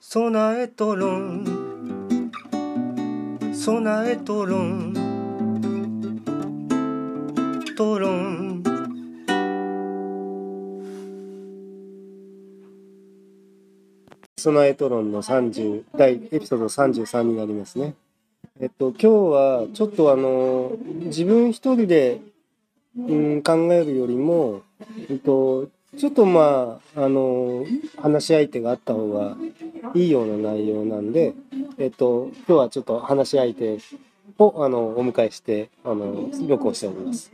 備えとろん。備えとろん。とろん。備えとろんの30第エピソード33になりますね。えっと今日はちょっとあの自分一人で、うん、考えるよりも、えっと、ちょっとまああの話し相手があった方がいいような内容なんで、えっと、今日はちょっと話し相手をあのお迎えしてあの録音しております。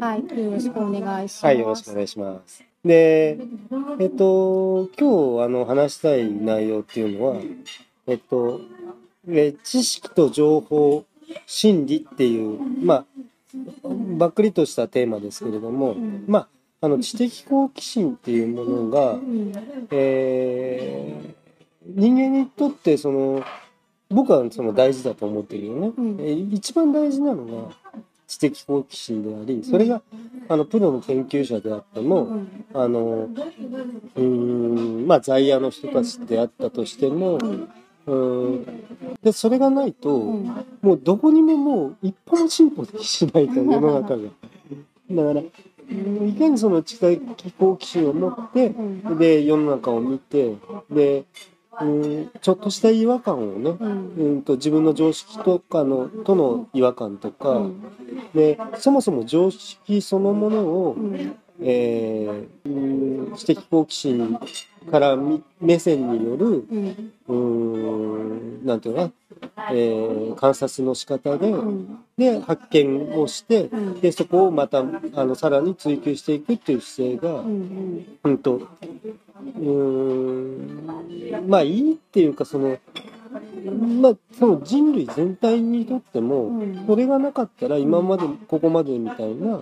はい、よろしくお願いします。はい、よろしくお願いします。で、えっと、今日あの話したい内容っていうのは、えっと、え知識と情報、心理っていう、まあ、ばっくりとしたテーマですけれども、んまあ、あの知的好奇心っていうものが、えー人間にとってその僕はその大事だと思ってるよね、うん。え一番大事なのが知的好奇心でありそれがあのプロの研究者であっても、あのうん。まあ在野の人たちであったとしても、うん、でそれがないと、もうどこにももう一歩も進歩しないと世の中が。だからいかにその知的好奇心を持って、うん、で世の中を見てで、うん、ちょっとした違和感をね、うん、うん、と自分の常識とかのとの違和感とか、うん、でそもそも常識そのものを、うん、えーうん知的好奇心からみ目線によるうん、うんなんていうのかな、えー観察の仕方で、うん、で発見をしてうん、でそこをまたあのさらに追求していくっていう姿勢が、うん、うんと、うん、まあいいっていうか、その、まあ、その人類全体にとっても、うん、それがなかったら今までここまでみたいな、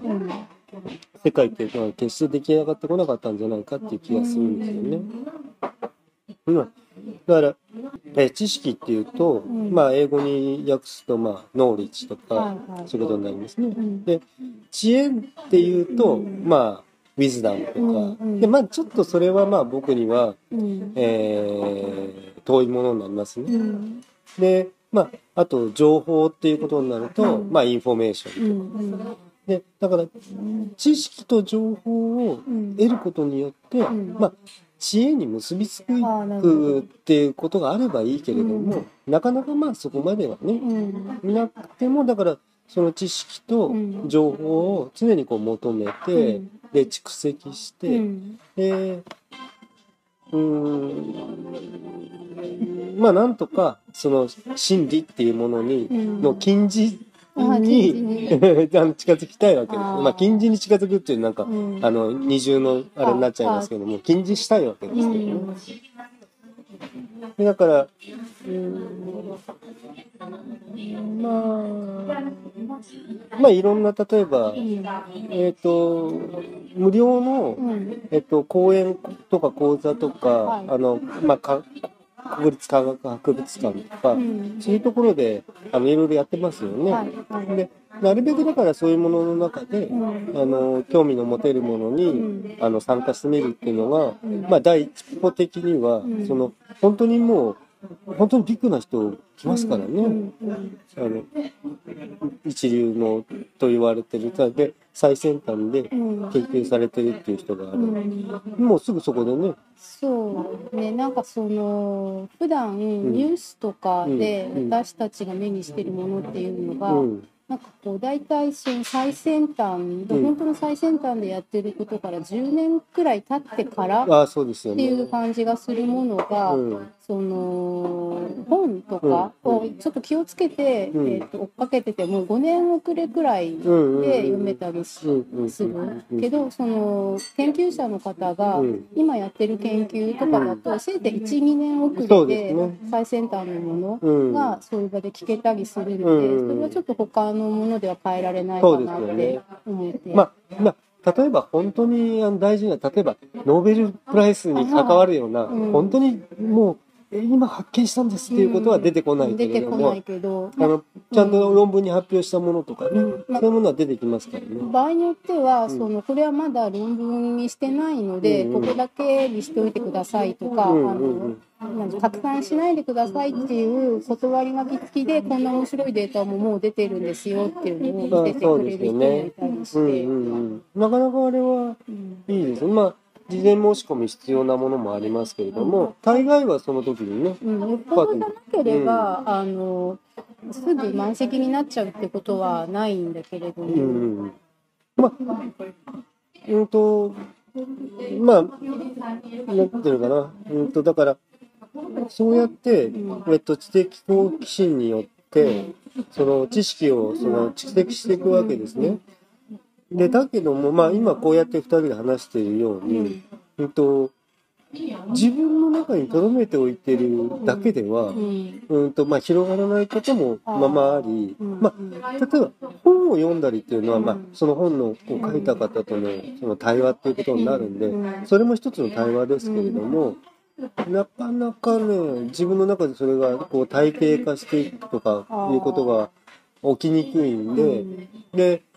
世界っていうのは決して出来上がってこなかったんじゃないかっていう気がするんですよね。うん、だから、え知識っていうと、ん。まあ英語に訳すと、まあ、 knowledge とか、そういうことになりますね。うん、で知恵っていうと、うん。まあ wisdom とか、うんうん。でまあちょっとそれはまあ僕には、うん、えー遠いものになりますね。うん、でまああと情報っていうことになると、うん。まあ information。うん、でだから知識と情報をうん、得ることによって、ん。まあ知恵に結びつくっていうことがあればいいけれども、なかなかまあそこまではね、うん、なくてもだからその知識とうん。情報を常にこう求めて、うん。で蓄積して、うん、でうーんまあなんとかその真理っていうものに、うん。の近似あに 近づきたいわけです。まあ近似に近づくっていうなんか、うん、あの二重のあれになっちゃいますけども近似したいわけですけど。ね。うん、でだから、うーん、まあ、まあいろんな、例えば、えっ、と、無料の、うん、えっ、と、講演とか講座とか、はい。あの、まあ、か国立科学博物館とか、うん、そういうところで、あの、いろいろやってますよね。はい、はい、で、なるべくだからそういうものの中で、うん、あの、興味の持てるものに、うん。あの、参加してみるっていうのが、うんまあ、第一歩的には、うん。その、本当にもう、本当にビッグな人来ますからね。あの、一流のと言われてる、で、最先端でうん、研究されてるっていう人がある。うん。もうすぐそこでね、そうね。なんかその普段ニュースとかでうん。私たちが目にしてるものっていうのが、うん、なんかこう大体その最先端、本当の最先端でやってることから10年くらい経ってからっていね。う感じがするものが、うん、その本とかうん。をちょっと気をつけて、うん。えー、と追っかけてても5年遅れくらいで。読めたりする。けどその研究者の方がうん。今やってる研究とかだとせいぜい12年遅れで最先端のもうん、のがそういう場で聞けたりするのでうん。それはちょっと他のものでは変えられないかなって思って。まあ、まあ、例えば本当にあの大事な、例えばノーベルプライスに関わるような、うん本当にもうえ今発見したんですっていうことは出てこないけ出れども、てこないけど、あのちゃんと論文に発表したものとかね、うん。まそういうものは出てきますからね。場合によっては、ん。そのこれはまだ論文にしてないので、うんうん。ここだけにしておいてくださいとか、うんあうんうん。拡散しないでくださいっていう断り書き付きでこんな面白いデータももう出てるんですよっていうのを見せてくれる人もいたりして、うんうんうん、なかなかあれはうん。いいです。ね。まあ事前申し込み必要なものもありますけれども、大概はその時にね、うん、よっぽどなければ、あのすぐ満席になっちゃうってことはないんだけれども、うんうんうん、まあ、うんと、まあ、なんていうのかな、うんと、だから、そうやって、えっと、知的好奇心によって、その知識をその蓄積していくわけですね。で、だけども、まあ、今こうやって二人で話しているように、うん。うんと、自分の中に留めておいてるだけではう、ん。うんと、まあ、広がらないこともままあり、うんまあ、例えば本を読んだりっていうのは、まあうん、その本のこう書いた方とのその対話っていうことになるんで、うん。それも一つの対話ですけれども、なかなかね、自分の中でそれがこう体系化していくとかいうことが起きにくいんで、うん。で、うん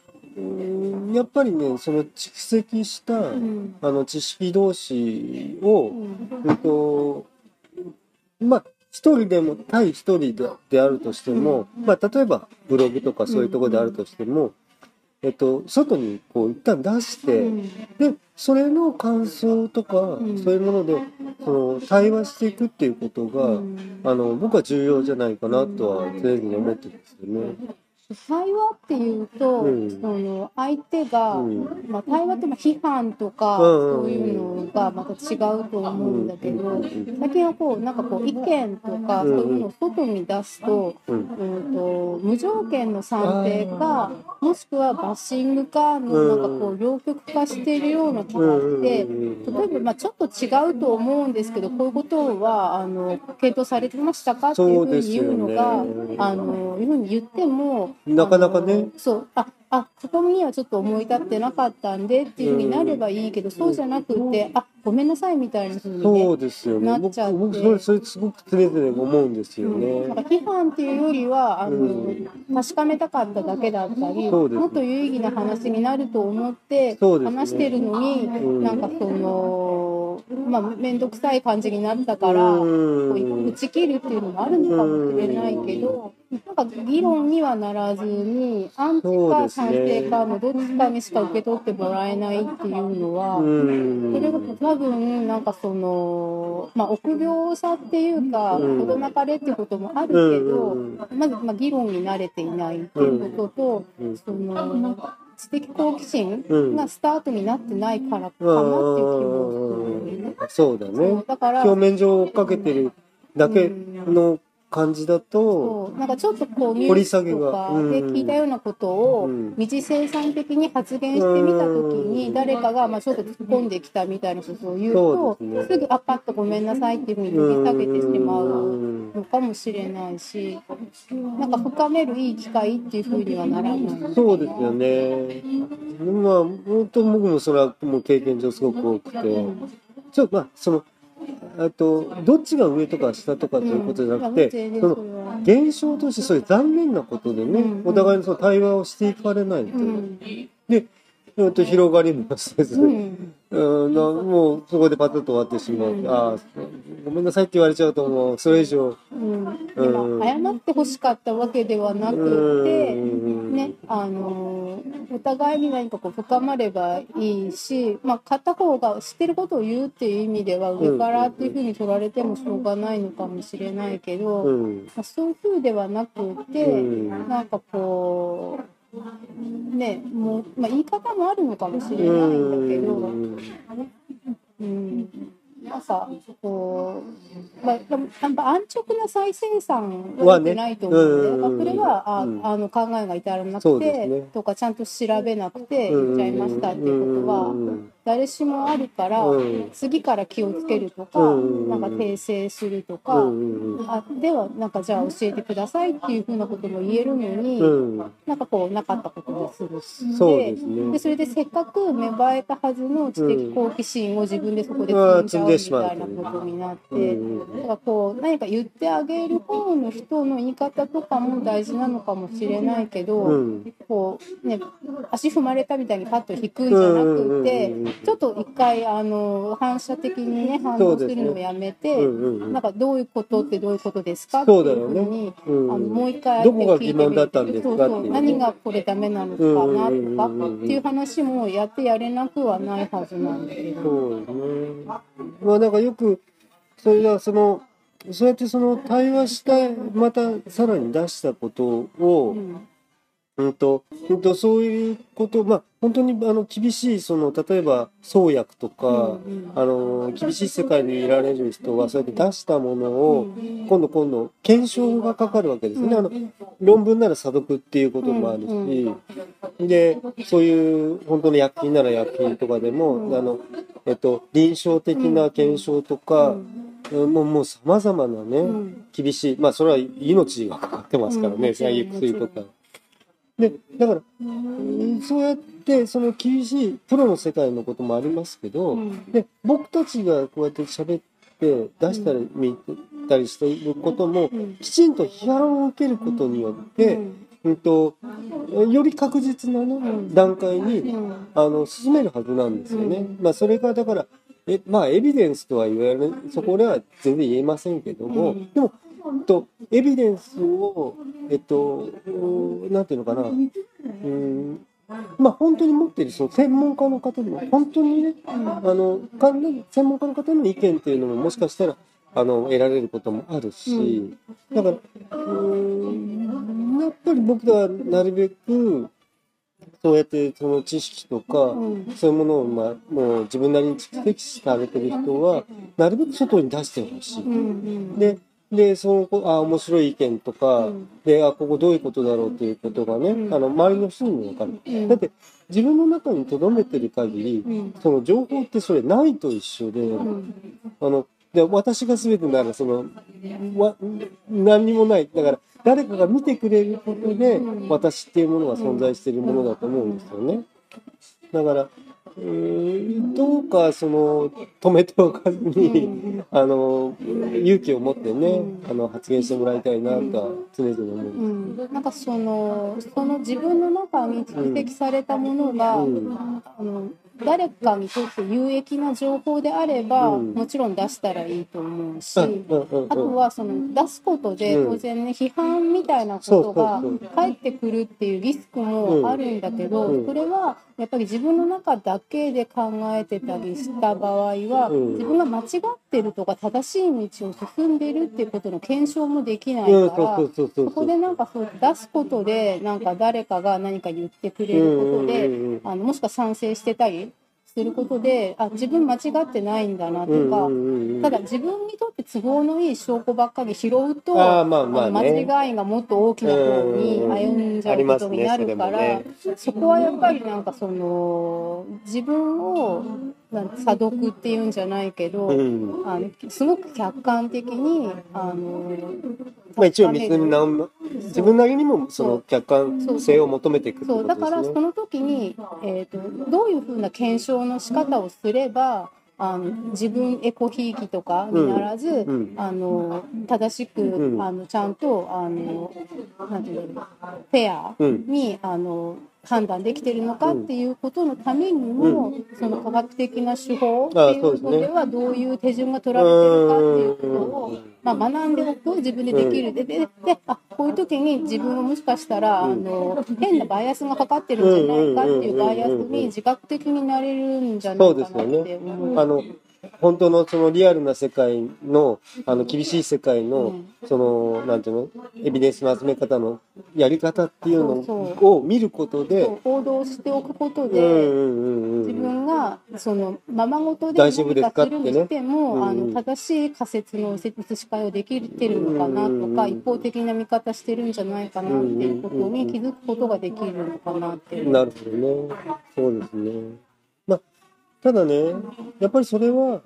やっぱりね、その蓄積した、うん。あの知識同士を、うん。えっと、まあ、一人でも、対一人でであるとしても、まあ、例えばブログとかそういうところであるとしても、えっと、外にこう一旦出して、うん。で、それの感想とか、ん。そういうもので、その、対話していくっていうことが、うん。あの、僕は重要じゃないかなとは常々思ってるんですよね。対話っていうと、うん。その相手が、うん。まあ、対話ってまあ批判とか、うん。そういうのがまた違うと思うんだけど、うん。最近はこうなんかこう意見とか、うん。そういうのを外に出すと,、うん。うん、と無条件の賛定かもしくはバッシングかのうん。なんかこう両極化しているような気がして。例えば、まあ、ちょっと違うと思うんですけどこういうことはあの検討されてましたかっていうふうに言うのがそうね。あのいうふうに言ってもなかなかね。そう。ああそこにはちょっと思い立ってなかったんでっていうふうになればいいけど、そうじゃなくてあごめんなさいみたいなふうにそねうですよね。僕、なっちゃって僕それ、それすごく常々思うんですよね。なんか批判っていうよりはあの、うん。確かめたかっただけだったり、もっと有意義な話になると思って話してるのに、うん。なんかそのまあ面倒くさい感じになったから、うん。こう打ち切るっていうのもあるのかもしれないけど、なんか議論にはならずにアンチか賛成かのどっちかにしか受け取ってもらえないっていうのは。うん。それが多分なんかその、まあ、臆病さっていうかうん。子供かれっていうこともあるけど、うん。まずまあ議論に慣れていないっていうことと、うん。その知的好奇心うんがスタートになってないからかなっていう気もするよね。そうだそねう。だから表面上追っかけてるだけの感じだと、なんかちょっとこうニュース掘り下げとがかで聞いたようなことをうん。二次生産的に発言してみた時にうん。誰かがまあちょっと突っ込んできたみたいなことを言うとすぐあパッとごめんなさいっていうふうに呼び下げてしまううん。のかもしれないしなんか深めるいい機会っていうふうにはならない。そうですよね。まあ、本当僕もそれはもう経験上すごく多くて、ちょっとまあ、その、あと、どっちが上とか下とかということじゃなくて、うん。その、現象としてそういう残念なことでね、うん。お互いのその対話をしていかれないと、うん。で、えっと広がりもせず、うん。うん、なもうそこでパタッと終わってしまう。うん。ああ、ごめんなさいって言われちゃうともう。それ以上。うん。でも謝ってほしかったわけではなくて、ね、あのお互いに何かこう深まればいいし、まあ、片方が知ってることを言うっていう意味では上からっていうふうに取られてもしょうがないのかもしれないけど、うん。まあ、そういうふうではなくて、うん。なんかこうねもう、まあ、言い方もあるのかもしれないんだけど。うん。かこう、まあ、やっぱ安直な再生産は良くないと思うので、はね。それはあ、うん。あの考えが至らなそくて、とかちゃんと調べなくて言っちゃいましたっていうことは、うん誰しもあるから、うん。次から気をつけるとか、うん。なんか訂正するとか、うん。うん。あではなんかじゃあ教えてくださいっていうふうなことも言えるのに、うん。なんかこうなかったことでするそうですね。でそれでせっかく芽生えたはずの知的好奇心を自分でそこでうん積んじゃうみたいなことになって、うん。だからこう何か言ってあげる方の人の言い方とかも大事なのかもしれないけど、うん。こうね足踏まれたみたいにパッと引くんじゃなくて、ちょっと一回あの反射的にね反応するのをやめて、うんうんうん。なんかどういうことってどういうことですかってそいううだよね。ふうに、うん。あのもう一回どこが疑問だったんですかそうそう何がこれダメなのかなとかっていう話もやってやれなくはないはずなんだけど。そうですね。まあなんかよくそれがそのそうやってその対話したまたさらに出したことを、うんうんとうんとそういうことまあ本当にあの厳しいその例えば創薬とか、うんうん。あの厳しい世界にいられる人はそうやって出したものうを、ん。今度今度検証がかかるわけですね。あのうん。論文なら査読っていうこともあるし、うんでそういう本当の薬品なら薬品とかでも、うんあのえっと臨床的な検証とか、うんもうもう様々なね、うん。厳しいまあそれは命がかかってますからね、うんそういう薬とか。でだから、うんそうやってその厳しいプロの世界のこともありますけど、うん。で僕たちがこうやって喋って出したり見たりしていることも、うん。きちんと批判を受けることによって、うん。とより確実な、ねん。段階にうん。あの進めるはずなんですよね。うん。まあそれがだからえまあエビデンスとは言われそこでは全然言えませんけども、うん。でもうんとエビデンスをえっとうんなんていうのかな。うん。まあ本当に持っているその専門家の方の本当にねあの関連専門家の方の意見っていうのももしかしたらあの得られることもあるし、だからうーんやっぱり僕はなるべくそうやってその知識とか、うんそういうものを、まあ、もう自分なりに蓄積されてる人はなるべく外に出してほしい。ででそのあ面白い意見とか、うん。であここどういうことだろうっていうことがね、うん。あの周りの人にも分かる。うん。だって自分の中に留めてる限り、うん。その情報ってそれないと一緒で、うん。あので私が全てならそのわ何にもない。だから誰かが見てくれることで、うん。私っていうものが存在しているものだと思うんですよね。だからうーん。どうかその止めておかずに、うん。あの勇気を持ってね、うん。あの発言してもらいたいなとは常々思う。うん、なんかそのその自分の中に蓄積されたものが、うん。あの誰かにとって有益な情報であれば、うん。もちろん出したらいいと思うし、うんあとはその出すことでうん。当然ね、批判みたいなことが返ってくるっていうリスクもあるんだけど、うん。それはやっぱり自分の中だけで考えてたりした場合は、うん自分が間違ってるとか正しい道を進んでるっていうことの検証もできないうんから。そこでなんかそう出すことでなんか誰かが何か言ってくれることで、あのもしくは賛成してたりすることであ自分間違ってないんだなとか、ただ自分にとって都合のいい証拠ばっかり拾うとあーまあまあね。の間違いがもっと大きな方に歩んじゃうことになるから、うんありますね。そこはやっぱりなんかその自分を査読っていうんじゃないけど、うん。あのすごく客観的にあのまあ、一応自分なりにもその客観性を求めていくってそう。だ。からその時に、えー、とどういうふうな検証の仕方をすればあの自分エコひいきとかにならず、うん。あの正しく、うん。あのちゃんとあのなんていうのフェアうん。に、あの判断できてるのかっていうことのためにも、その科学的な手法っていうのではどういう手順が取られてるかっていうことを、まあ、学んでおく自分でできるででであこういう時に自分はもしかしたら、あの変なバイアスがかかってるんじゃないかっていうバイアスに自覚的になれるんじゃないかなって思う。本当のそのリアルな世界のあの厳しい世界の、うんそのなんていうの？エビデンスの集め方のやり方っていうのを見ることでそう報道しておくことで、自分がそのままごとで何かするにしても、ねうんあの正しい仮説の移し替えをできてるのかなとか、うん一方的な見方してるんじゃないかなっていうことに気づくことができるのかなっていう。なるほどね。そうですね。まあ、ただねやっぱりそれは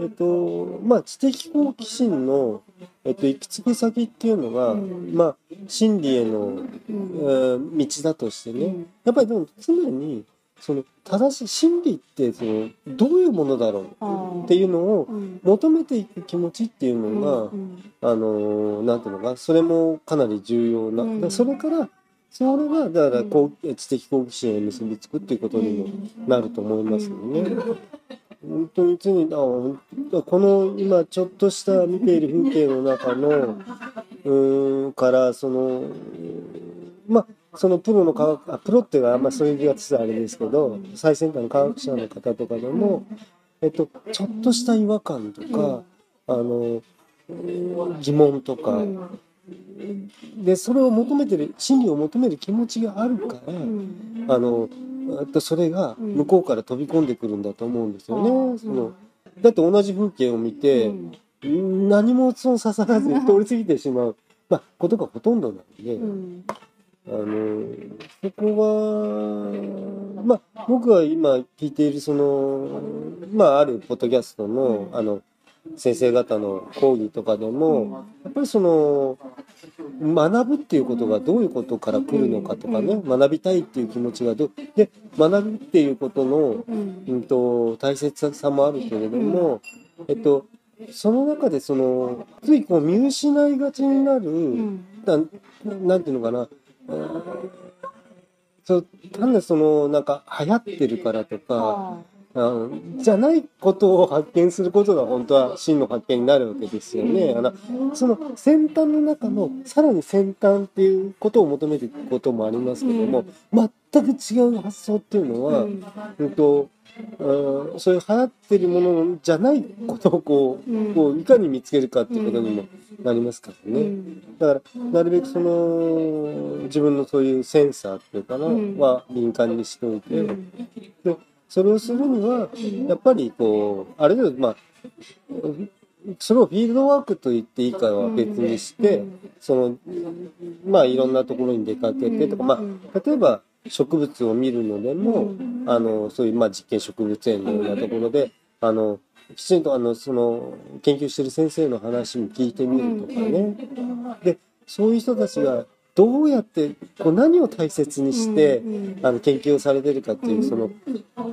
えっとまあ知的好奇心の、えっと、行き着く先っていうのが、うん。まあ真理への、うん。えー道だとしてね、うん。やっぱりでも常にその正しい真理ってそのどういうものだろあうー。っていうのをうん。求めていく気持ちっていうのが、うん。あのーなんていうのかそれもかなり重要な、それからそれがだからこう知的好奇心へ結びつくっていうことにもなると思いますよね。本当に常にあこの今ちょっとした見ている風景の中のうーんからそのまあそのプロの科学あプロっていうのはあんまそういう言い方したらあれですけど最先端の科学者の方とかでも、えっと、ちょっとした違和感とか、あのうん疑問とか、うんでそれを求めてる真理を求める気持ちがあるから、うん。あのそれが向こうから飛び込んでくるんだと思うんですよね。うんそのだ。って同じ風景を見て、うん。何もその刺さらずに通り過ぎてしまう、まあ、ことがほとんどなんで、うん。あのそこは、まあ、僕が今聞いているその、まあ、あるポッドキャストのあの先生方の講義とかでも、やっぱりその学ぶっていうことがどういうことから来るのかとかね、学びたいっていう気持ちがどうで学ぶっていうことの、うん。うん、と大切さもあるけれども、えっとその中でそのついこう見失いがちになる、うん。なんなんていうのかな、えーそう単なるそのなんか流行ってるからとかじゃないことを発見することが本当は真の発見になるわけですよね。あのその先端の中のさらに先端っていうことを求めていくこともありますけども、全く違う発想っていうのは、ーうん。うんとうんそういう流行ってるものじゃないことをこう,、うん。こういかに見つけるかっていうことにもなりますからね。うん。だからなるべくその自分のそういうセンサーっていうかな、うん。は敏感にしておいて、それをするにはやっぱりこうある程度まあそれをフィールドワークと言っていいかは別にして、うん。そのまあいろんなところに出かけてとか、まあ例えば植物を見るのでも、うん。あのそういうまあ実験植物園のようなところであのきちんとあのその研究してる先生の話も聞いてみるとかね、でそういう人たちがどうやってこう何を大切にして、うんあの研究をされてるかっていうその、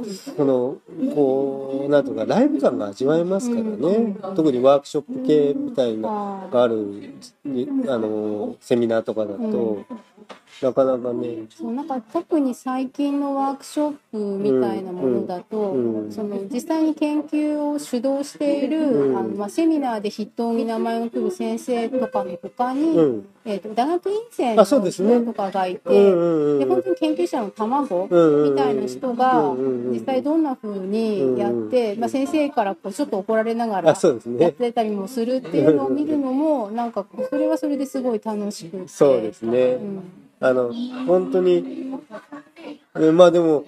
そのこうなんとかライブ感が味わえますからね、うん。特にワークショップ系みたいながあるにあのセミナーとかだと、うんなかなかね。そうなんか特に最近のワークショップみたいなものだと、うんうん。その実際に研究を主導している、うん。あのまあ、セミナーで筆頭に名前を来る先生とかの他に、うん。えー、と大学院生の人とかがいて、うんうんうんで本当に研究者の卵みみたいな人が実際どんな風にやって、まあ、先生からこうちょっと怒られながあらやってたりもするっていうのを見るのもなんかそれはそれですごい楽しくて。そうですね、うんあの本当にえまあでも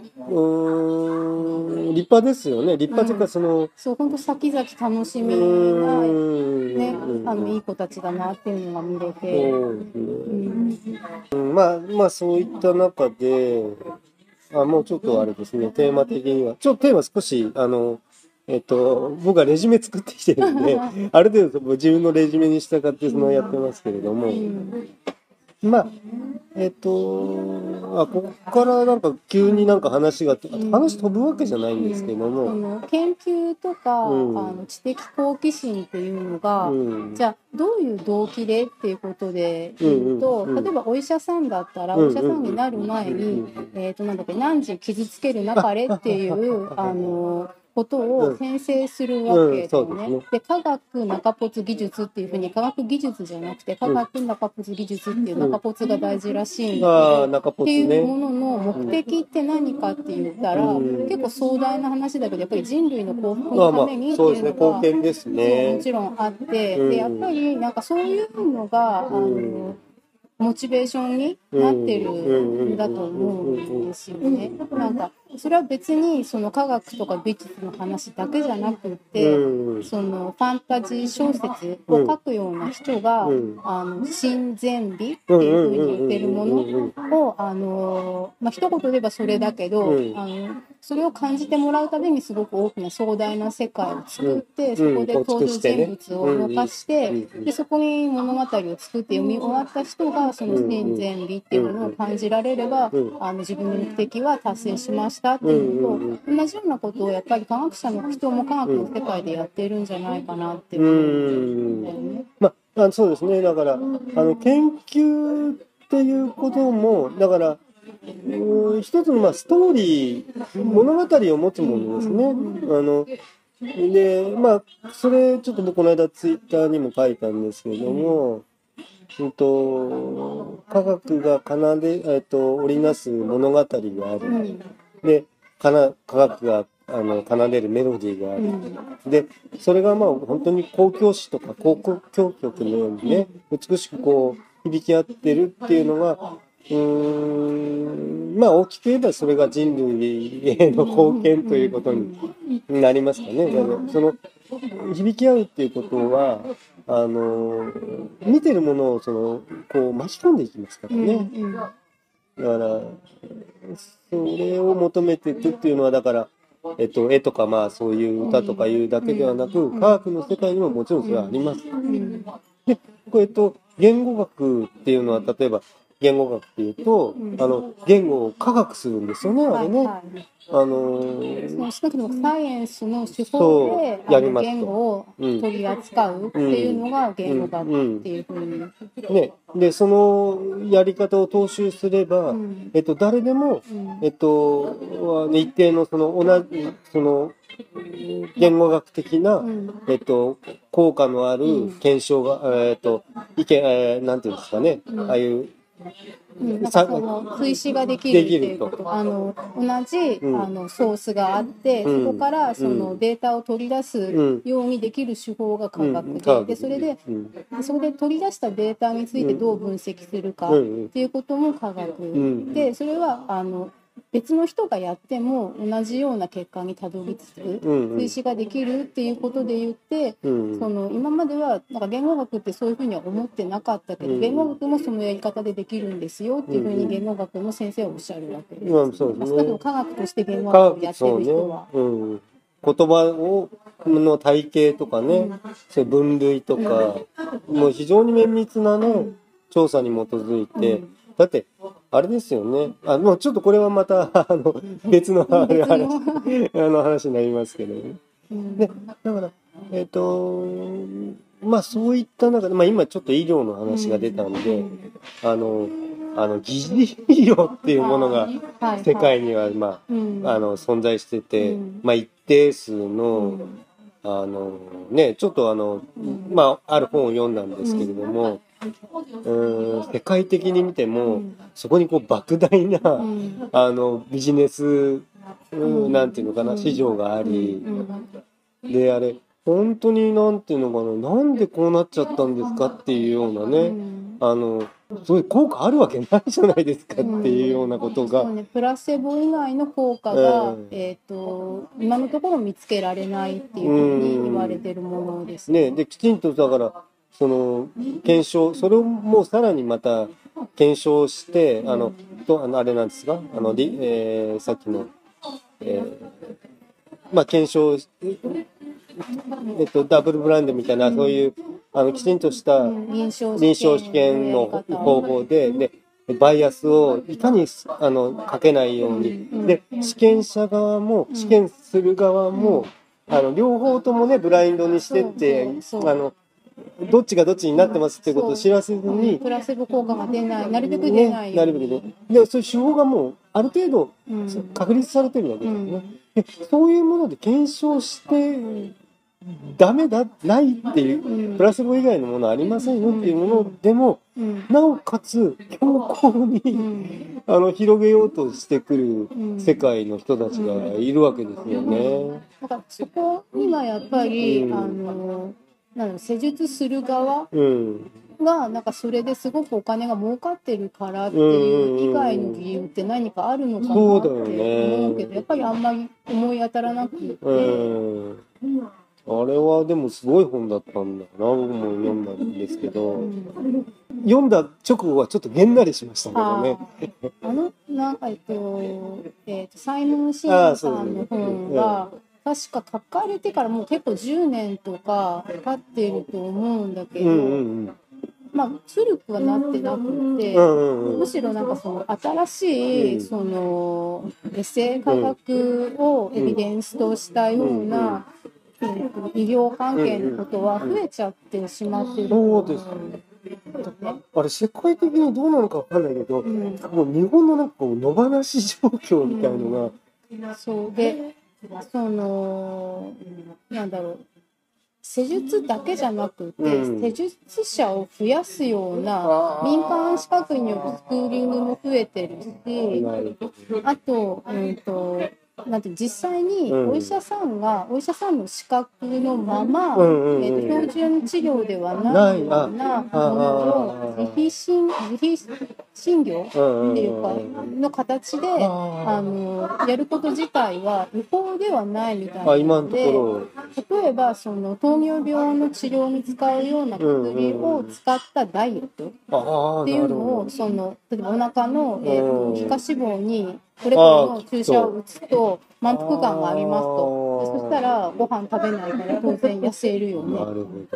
立派ですよね。立派というかその、そう本当先々楽しうみな、ーん。ね、うんあのいい子たちだなっていうのが見れて、うん。まあまあそういった中であもうちょっとあれですねテーマ的には。ちょっとテーマ少しあのえっと僕はレジュメ作ってきてるんで ある程度自分のレジュメに従ってそのやってますけれども、うんまあえっとあここからなんか急になんか話が話飛ぶわけじゃないんですけどあも、の研究とか、うん。あの知的好奇心っていうのが、うん。じゃあどういう動機でっていうことで言うと、うんうんうん例えばお医者さんだったら、うんお医者さんになる前に、うんえー、となんだっけ何時傷つけるなかれっていうあのことを先生するわけだよね。うんうんそうで科学中ポ技術っていうふうに科学技術じゃなくて科学中ポ技術っていう中ポが大事らしいんだけど、っていうものの目的って何かって言ったら、うん。結構壮大な話だけどやっぱり人類の幸福のためにっていうのが、貢献ですそうね。もちろんあって、うん。でやっぱりなんかそういうのが、あうん。のモチベーションになってるんだと思うんですよね。なんかそれは別にその科学とか美術の話だけじゃなくて、うん。そのファンタジー小説を書くような人が、うん。あの真善美っていうふうに言ってるものをあの、まあ一言で言えばそれだけど、うん。あのそれを感じてもらうためにすごく大きな壮大な世界を作って、ん。そこで登場人物を動かして、でそこに物語を作って読み終わった人がその真善美っていうものを感じられれば、うん。あの自分の目的は達成しましたっていうのと、同じようなことをやっぱり科学者の人も科学の世界でやってるんじゃないかなって思うんだよね。まあ、あそうですね。だから、あの、研究っていうことも、だから、うん一つのまあストーリー、物語を持つものですね。あの、で、まあ、それちょっと僕この間ツイッターにも書いたんですけれども、うんと、科学が奏で、えっと、織りなす物語があうる。んで、かな科学があの奏でるメロディーがある。うんで、それがまあ本当に交響詩とか交響曲のようにね、美しくこう響き合ってるっていうのが、うーん、まあ大きく言えばそれが人類への貢献ということになりますかね。その響き合うっていうことは、あの、見てるものをその、こう巻き込んでいきますからうんね。うんだから、それを求めていくっていうのは、だから、えっと、絵とかまあそういう歌とかいうだけではなく、科学の世界にももちろんそれはあります。うんこれえっと、言語学っていうのは、例えば、言語学っていうと、うん。あの、言語を科学するんですよね、あれね。はい。はいあのーその少なくともサイエンスの手法でやります言語を取り扱うっていうのが言語学っていうふうに。ね。で、そのやり方を踏襲すれば、うん。えっと、誰でも、うん。えっと、一定のその同じ、その、言語学的な、うん。えっと、効果のあるうん。検証が、えっと、意見、えーなんていうんですかね、うん。ああいう、うんなんかその追試ができるっていうこと。あの同じ、うん。あのソースがあって、うん。そこからそのうんデータを取り出すうんようにできる手法が科学で,、でそれでうん。そこで取り出したデータについてどう分析するかっていうことも科学、ん。でそれはあの別の人がやっても同じような結果にたどり着くうんうん。追試ができるっていうことで言って、うんその今まではなんか言語学ってそういうふうには思ってなかったけど、うん言語学もそのやり方でできるんですよっていうふううんに言語学の先生はおっしゃるわけです。うですね。少なくとも科学として言語科学をやってる人は。うん、言葉をの体系とかね、そ分類とか、もう非常に綿密なね、調査に基づいて、うん。だってあれですよね。あもうちょっとこれはまた あの別の あ話のあの話になりますけどね。うん。でだからえっ、とまあそういった中で、まあ、今ちょっと医療の話が出たんで、あのあの疑似医療っていうものがはい世界にはまうん。ああの存在してて、うん。まあ一定数うの、ん。あのねちょっとあの、うん。まあある本を読んだんですけれども、うん、世界的に見ても、うんそこにこう莫大な、うん。あのビジネス、うんうんなんていうのかな、うん。市場があり、うん。であれ本当になんていうのかななんでこうなっちゃったんですかっていうようなね、うん。あのそういう効果あるわけないじゃないですかっていうようなことが、そうね、プラセボ以外の効果が、うん。えー、と今のところ見つけられないっていうふうに言われてるものですね、できちんとだからその検証それをもうさらにまた検証してあのとあのあれなんですがあの、りえーさっきの、えーまあ検証しえっとダブルブラインドみたいな、そういうあのきちんとしたうん臨床試験の方法ででバイアスをいかにあのかけないようにうんで試験者側も試験する側もあの両方ともねブラインドにしてってあのどっちがどっちになってますっていうことを知らせずうん。にプラセボ効果が出ない。なるべく出ない。ねなるべくね。でそういう手法がもうある程度うん。確立されてるわけですよね。でそういうもので検証してダメだないっていううん。プラセボ以外のものありませんよっていうものでもうん。なおかつ強硬に、うん。あの広げようとしてくるうん。世界の人たちがいるわけですよね。だからそこにはやっぱり、うん。あのなんだろう施術する側うん、がなんかそれですごくお金が儲かってるからっていう以外の理由って何かあるのかなって思うけどやっぱりあんまり思い当たらなくて。うん。あれはでもすごい本だったんだな僕も読んだんですけど、読んだ直後はちょっとげんなりしましたけどね。あのなんかえっと,、えっとサイモン・シーンさんの本が、確か書かれてからもう結構10年とか経ってると思うんだけど、うんうんうん。まあ古くはなってなくて、うんうんうん。むしろなんかその新しい、うん。そのエセ科学をエビデンスとしたような、えーと医療関係のことは増えちゃってしまってるそうですね。あれ世界的にどうなのかわかんないけど、うん。もう日本のなんかこう野放し状況みたいのが、そう。でそのなんだろう。施術だけじゃなくて、うん。施術者を増やすような民間資格によるスクーリングも増えてるしあと,、うん、となんて実際にうん。お医者さんが、お医者さんの資格のまま、うんうんうん。えー、と標準治療ではないようなものを自費診自費診療うんっていうかの形でああのやること自体は違法ではないみたいなのでこ例えばその糖尿病の治療に使うような薬を使ったダイエットっていうのをその例えばお腹の、えーうんと皮下脂肪にこれこれの注射を打つと満腹感がありますと。でそしたらご飯食べないから当然痩せるよね。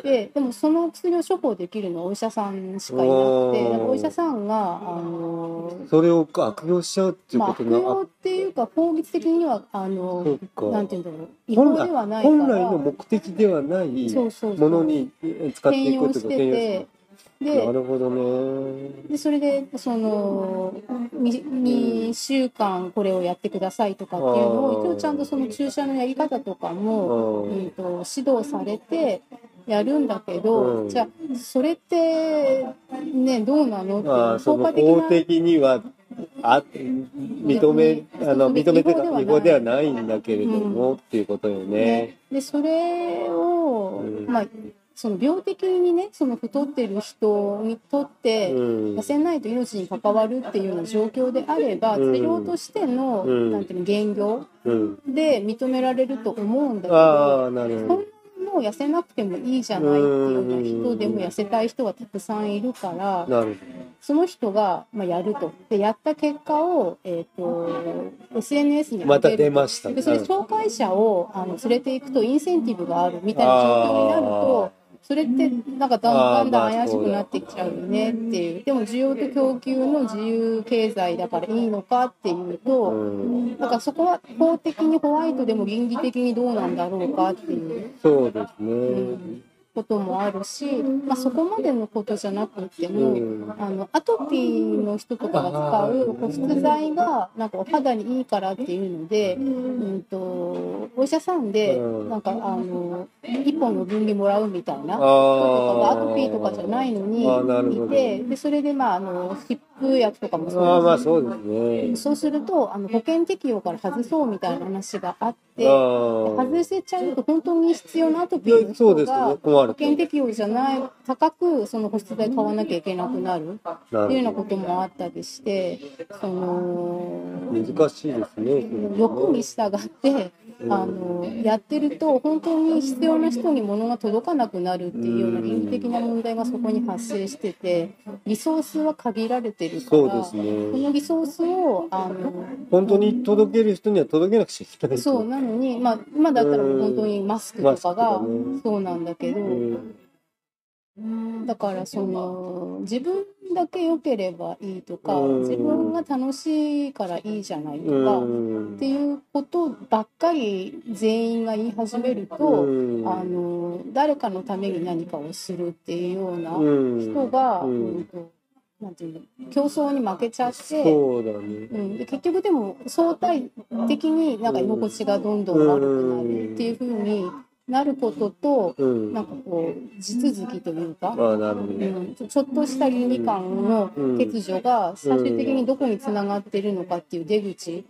ででもその薬を処方できるのはお医者さんしかいなくてうんなんかお医者さんがあのそれを悪用しちゃうっていうまあ、悪ことが、用っていうか法律的にはあのなんていうんだろう。違法ではないから本来の目的ではないものに使っていくってこと転用てなでるほどね。でそれでその 2, 週間これをやってくださいとかっていうのを一応ちゃんとその注射のやり方とかも、ううんん、と指導されてやるんだけど、うん。じゃあそれってねどうなのって効果的な法的にはあ認めあの認めてた違法ではないんだけれども、っていうことよね。ね。でそれを、うん。まあその病的にねその太ってる人にとって、うん。痩せないと命に関わるっていうような状況であれば、うん。治療としての、うん。なんていうの減量うん、で認められると思うんだけど、ああなるほど。そんなもう痩せなくてもいいじゃないっていうような人でも痩せたい人はたくさんいるから、その人が、まあ、やると。でやった結果を、えー、と SNS にまた出ました。でそれ紹介者をあの連れていくとインセンティブがあるみたいな状況になるとそれってなん。かだんだんだん怪しくなってきちゃうよねっていう。でも需要と供給の自由経済だからいいのかっていうと、うん、だからそこは法的にホワイトでも倫理的にどうなんだろうかっていう。そうですね、うんこともあるし、まあ、そこまでのことじゃなくても、うん。あのアトピーの人とかが使う保湿剤がなんかお肌にいいからっていうので、うん、とお医者さんでうん。なんかあの1本の分離もらうみたいなあ人とかがあアトピーとかじゃないのにいてでそれでまああの湿布薬とかもああまあそうそうですね。そうするとあの保険適用から外そうみたいな話があって。あ外せちゃうと本当に必要なアトピーの人そうですねが保険適用じゃない高くその保湿剤買わなきゃいけなくなるなっていうようなこともあったりしてそのど難しいですね。欲に従ってうん。あのやってると本当に必要な人に物が届かなくなるっていうような倫理的な問題がそこに発生しててリソースは限られてるからそうですこねのリソースをあの本当に届ける人には届けなくちゃいけないそうなのに、まあ、今だったら本当にマスクとかがそうなんだけど、うん。だからその自分だけ良ければいいとか、うん。自分が楽しいからいいじゃないとうか、ん。っていうことばっかり全員が言い始めると、うん。あの誰かのために何かをするっていうようなうん。人が、ううんんとなんていうの競争に負けちゃって。そうだね。うん、で結局でも相対的になんか居心地がどんどん悪くなるっていう風になることとうん。なんかこう地続きというか、うん、ちょちょっとした倫理観の欠如が最終的にどこにつながってるのかっていう出口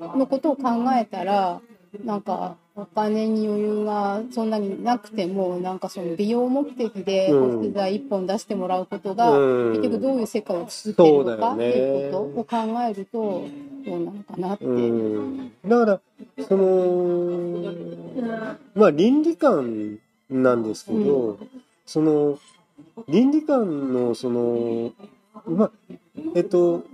のことを考えたらなんかお金に余裕がそんなになくてもなんかその美容目的でうん。保湿剤1本出してもらうことが、うん。結局どういう世界を作ってるのかっていうことを考えるとどうなのかなって。うん。だからそのまあ倫理観なんですけど、その倫理観のそのまあえっと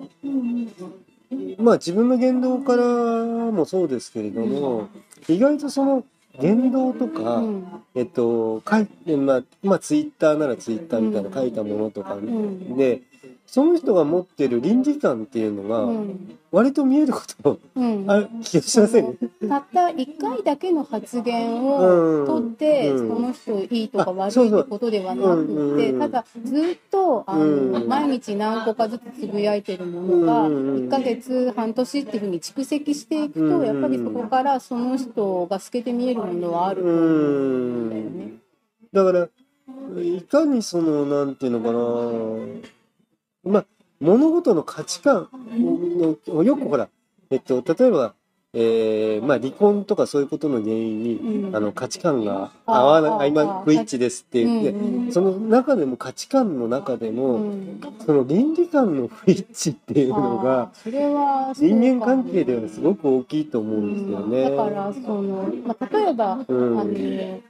まあ自分の言動からもそうですけれども意外とその言動とか、うん。えっと書いてまあまあツイッターならツイッターみたいな書いたものとかうん。でその人が持ってる倫理観っていうのうがん。割と見えることうん。ある気がしませんたった1回だけの発言を取って、うん。その人いいとかあ悪いってことではなくって、うん。ただずっとあの、うん。毎日何個かずつつぶやいてるものが、うん1ヶ月半年っていうふうに蓄積していくと、うんやっぱりそこからその人が透けて見えるものはあると思うんだよね。だからいかにそのなんていうのかなまあ物事の価値観のよくほらえっと例えばえーまあ離婚とかそういうことの原因に、うん。あの価値観が合わあない今不一致ですって言って、うんうんその中でも価値観の中でも、うん。その倫理観の不一致っていうのあが人間関係ではすごく大きいと思うんですよね。だからその、まあ、例えば、うん。あの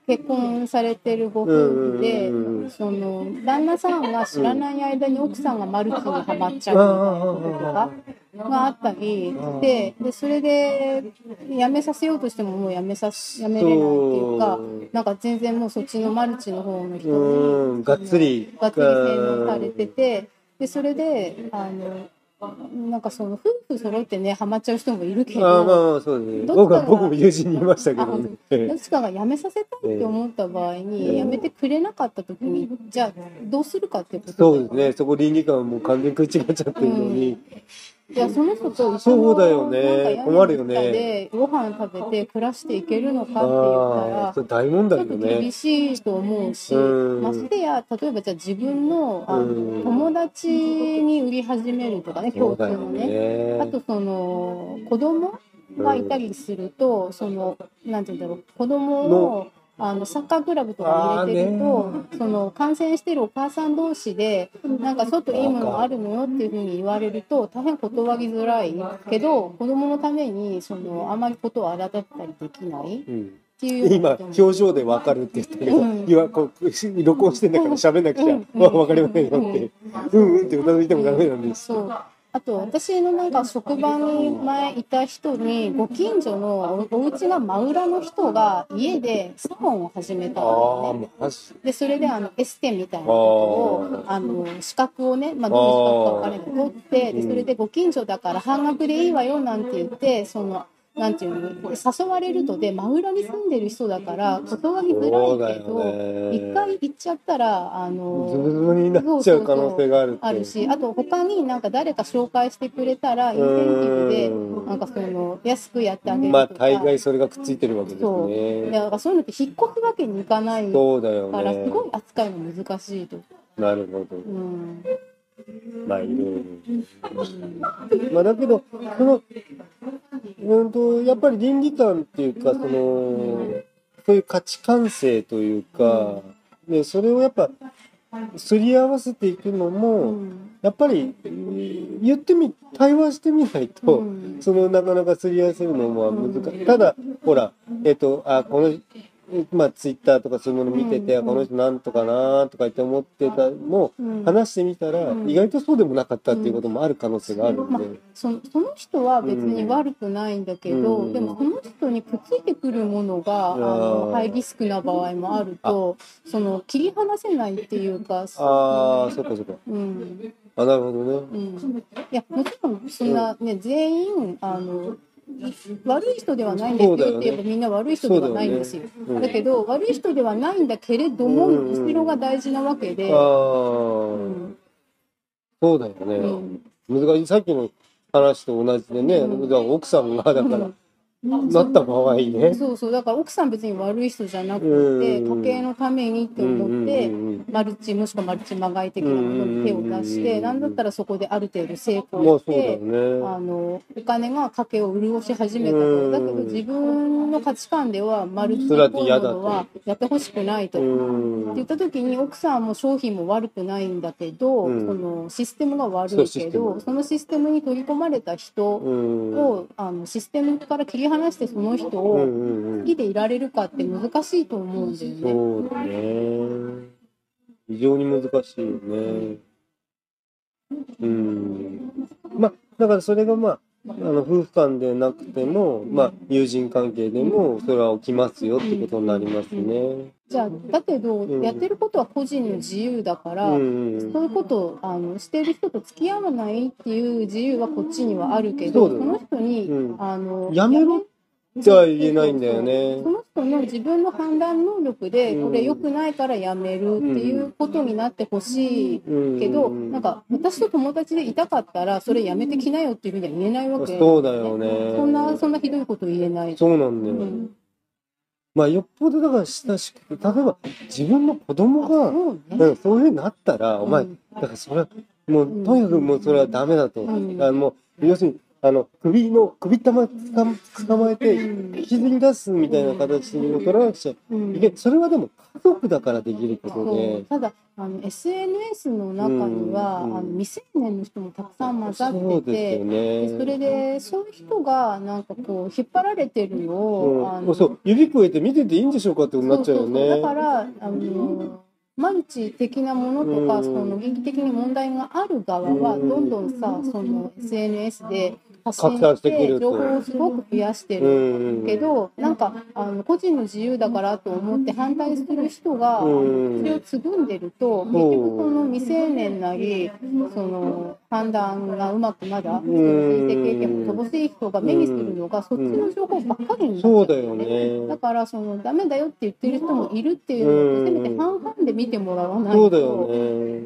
結婚されてるご夫婦で、その旦那さんが知らない間に奥さんがマルチにはまっちゃうみたいなこととかがあったりででそれで辞めさせようとしてももう辞めさ辞めれないっていうかなんか全然もうそっちのマルチの方の人にうんがっつりがっつり洗脳されててでそれであのなんかその夫婦揃ってねハマっちゃう人もいるけど。ああまあそうですね。どっ僕は僕も友人にいましたけどね。どっちかが辞めさせたいって思った場合に、ええ辞めてくれなかった時に、じゃあどうするかってことそうですね。そこ倫理観はもう完全に食い違っちゃってるのに。いやその人と一緒のそうだよね。困るよね。ご飯食べて暮らしていけるのかって言ったらちょっと題よね。厳。しいと思うし、うん。ましてや例えばじゃあ自分のあの、うん。友達に売り始めるとかね共通のね。ね。あとその子供がいたりすると、そのなんて言うんだろう子供をあのサッカークラブとかに入れてると、その感染してるお母さん同士でなんかちょっといいものあるのよっていうふうに言われると大変断りづらいけど子供のためにそのあまりことを荒立ったりできないっうん今表情でわかるって言ったけど、うん。今こう録音してんだから喋んなくちゃうん。わわかりませんよって、うんうんってうなずいてもダメなんです。そうあと私のなんか職場に前いた人にご近所のおお家が真裏の人が家でサロンを始めたああ、のね。でそれであのエステみたいなことをあの資格をね、まあ、どういう資格か分からない取ってでそれでご近所だから半額でいいわよなんて言ってそのなんていうの誘われるとで真裏に住んでる人だから断りづらいけどね。一回行っちゃったらあのズブズブになっちゃう可能性がある。あるしあと他になんか誰か紹介してくれたらインセンティブでうんなんかその安くやってあげるまあ大概それがくっついてるわけですそうでね。だからそういうのって引っ越すわけにいかないかそうだよらすごいね。扱いも難しいと。なるほど。うんまあいろいろ。まあだけど、その、うんと、やっぱり倫理観っていうか、その、そういう価値観性というか、で、それをやっぱ、すり合わせていくのうも、んやっぱり、うん言ってみ、対話してみないと、うんそのなかなかすり合わせるのは難しい。ただ、ほら、えっと、あ、この、まあ、ツイッターとかそういうもの見てて、うんこの人なんとかなとか言って思ってたのん話してみたら、うん意外とそうでもなかったっていうこともある可能性があるんで。そのその人は別に悪くないんだけど、うんでもその人にくっついてくるものが、あのうんハイリスクな場合もあるとその切り離せないっていうかああ、そっかそっか。うん。あ、なるほどね。うん、いやもちろんそんなね全員あの悪い人ではないんですよって言えばみんな悪い人ではないんですよ。うんだけど悪い人ではないんだけれども、うん。後ろが大事なわけで、そうだよね。うん。難しい。さっきの話と同じでね、奥さんが、だから、うんなった場合ね。そうそうだから奥さん別に悪い人じゃなくてうん家計のためにって思ってマルチもしくはマルチまがい的なものに手を出してうんなんだったらそこである程度成ま功して。ね。あのお金が家計を潤し始めたうんとだけど自分の価値観ではマルチそれだって嫌だとはやってほしくないと。うって言っん。た時に奥さんも商品も悪くないんだけど、うんそのシステムが悪いけどそのシステムに取り込まれた人うん。を、あのシステムから切り離してその人うんを。好きでいられるかって難しいと思うんだよね。そうだね。非常に難しいよね。うん。まあ、だからそれがまあ、あの夫婦間でなくても、まあ、友人関係でもそれは起きますよってことになりますね。じゃあだけど、うん。やってることは個人の自由だから、うんそういうことをあのしてる人と付き合わないっていう自由はこっちにはあるけどその人に、うん。あのやめろじゃあ言えないんだよねそ。の人の自分の判断能力でうんこれ良くないからやめるっていうことになってほしいうんけど、なんか私と友達でいたかったらそれやめてきなよっていうふうには言えないわけ。そうだよね。そんなそんなひどいこと言えない。そうなんだよ。うんまあ、よっぽどだから親しくて、例えば自分の子供が、そうね。うんそういうふうになったら、お前う、んだからそれは、もう、とにかくもうそれはダメだと。うんあのもう、要するに、あの、首の、首玉つか捕まえて、うん引きずり出すみたいな形を取らなくちゃうんいけそれはでも家族だからできることで。ただあの SNS の中には、うんあの未成年の人もたくさん混ざってて。ね。でそれでそういう人がなんかこう引っ張られてるのを、あのうん、そう指くえて見てていいんでしょうかってなっちゃうよね。そうそうそうだからあのマルチ的なものとか、うんその劇的に問題がある側はうんどんどんさその SNS で発信して情報をすごく増やしてうるん。けどなんかあの個人の自由だからと思って反対する人が、うん。それをつぐんでると結局その未成年なりその判断がうまくまだん人生経験も乏しい人が目にするのがそっちの情報ばっかりになっちゃそうだよね。だからそのダメだよって言ってる人もいるっていうのをうん。せめて半々で見てもらわないと。そうだよね。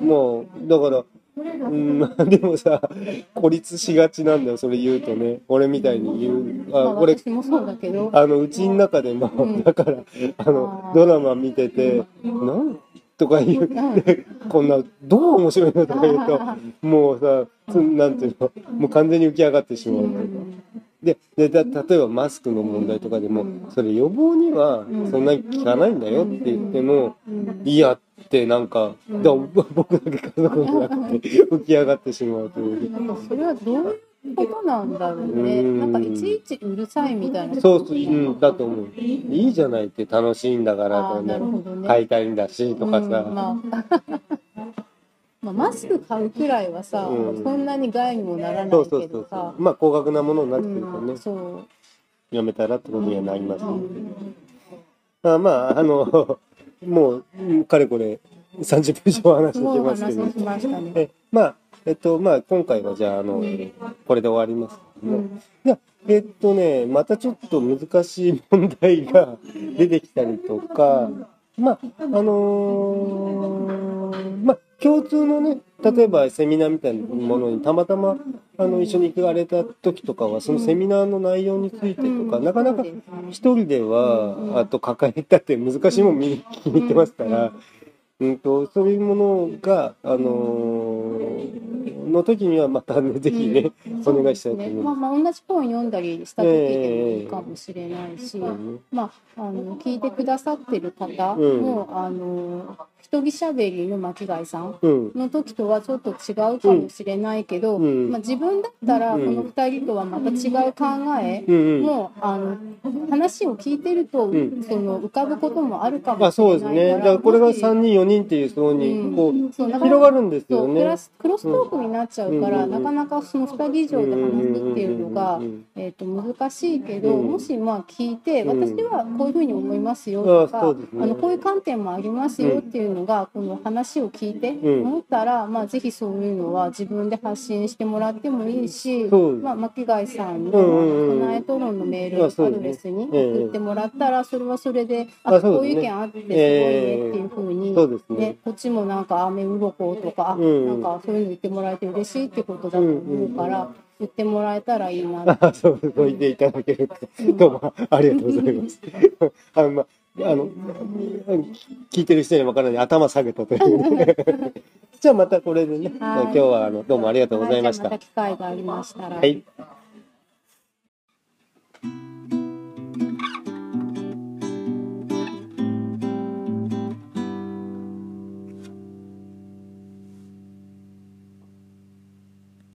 もう、だから、うん、まあでもさ、孤立しがちなんだよ、それ言うとね。俺みたいに言う。まあ、あ、俺、私もそうだけど。あの、うちの中でも、うん。だから、あの、ドラマ見てて、なんとか言う、でこんな、どう面白いのとか言うと、もうさ、つなんていうの、もう完全に浮き上がってしまう。ででだ例えばマスクの問題とかでも、うん。それ予防にはそんなに効かないんだよって言っても、いやってなんか、うん。だ僕だけ家族じゃなくて浮き上がってしまうという。それはどういうことなんだろうね。うん。なんかいちいちうるさいみたいな。そうそう、うん、だと思う。いいじゃないって楽しいんだからとあーなるほどね。買いたいんだしとかさ。うんまあ。まあ、マスク買うくらいはさ、うん。そんなに害にもならないそうそうそうそけどさう。まあ高額なものになってくるとね、うんそう、やめたらってことにはなりますね。うん。あまあ、あの、もう、うんかれこれ30分以上話してますけど。ね。えまあ、えっと、まあ、今回はじゃあ、あの、これで終わりますけども、うん。じゃあえっとね、またちょっと難しい問題が出てきたりとか、まあ、あのーまあ、共通のね、例えばセミナーみたいなものにたまたまあの一緒に行かれた時とかは、そのセミナーの内容についてとか、なかなか一人では、あと抱えたって難しいもん見に聞きに行ってますから、うんと、そういうものが、あのーの時にはまたね、ぜひね、お願いしたいと思いまあ、ます。まあ同じ本読んだりした時でもいいかもしれないし、うんまあ、あの聞いてくださってる方も、うんあの一人しゃべりの巻貝さんうん。の時とはちょっと違うかもしれないけど、うんまあ、自分だったらこうんの2人とはまた違う考えうんうん。もあの話を聞いてると、んその浮かぶこともあるかあ、もしそうですね。れないからだからこれがもし3人、4人っていう層うに、ん。こう、そう広がるんですよね。クラ。スクロストークになっちゃうから、うん。なかなかその2人以上で話すっていうのがえー、と難しいけど、うん。もしまあ聞いて、うん。私はこういうふうに思いますよとあか、あのこういう観点もありますよっていうのが、この話を聞いてうん。思ったら、まあ、ぜひそういうのは自分で発信してもらってもいいし、まあ、巻貝さんのうんうんうん「備えトロン」のメールアドレスにええ送ってもらったら、それはそれで、あこういう意見あってすごいねっていうふうに、そうですねね、こっちもなんか雨うろことか、あうんなんかそういうの言ってもらえて嬉しいってことだと思うから、言ってもらえたらいいなあ そうそう言っていただけると、どうもありがとうございます。あの、まあの、聞いてる人には分からない頭下げたという、ね。じゃあまたこれでね、はい今日はあのどうもありがとうございました。また機会がありましたら。はい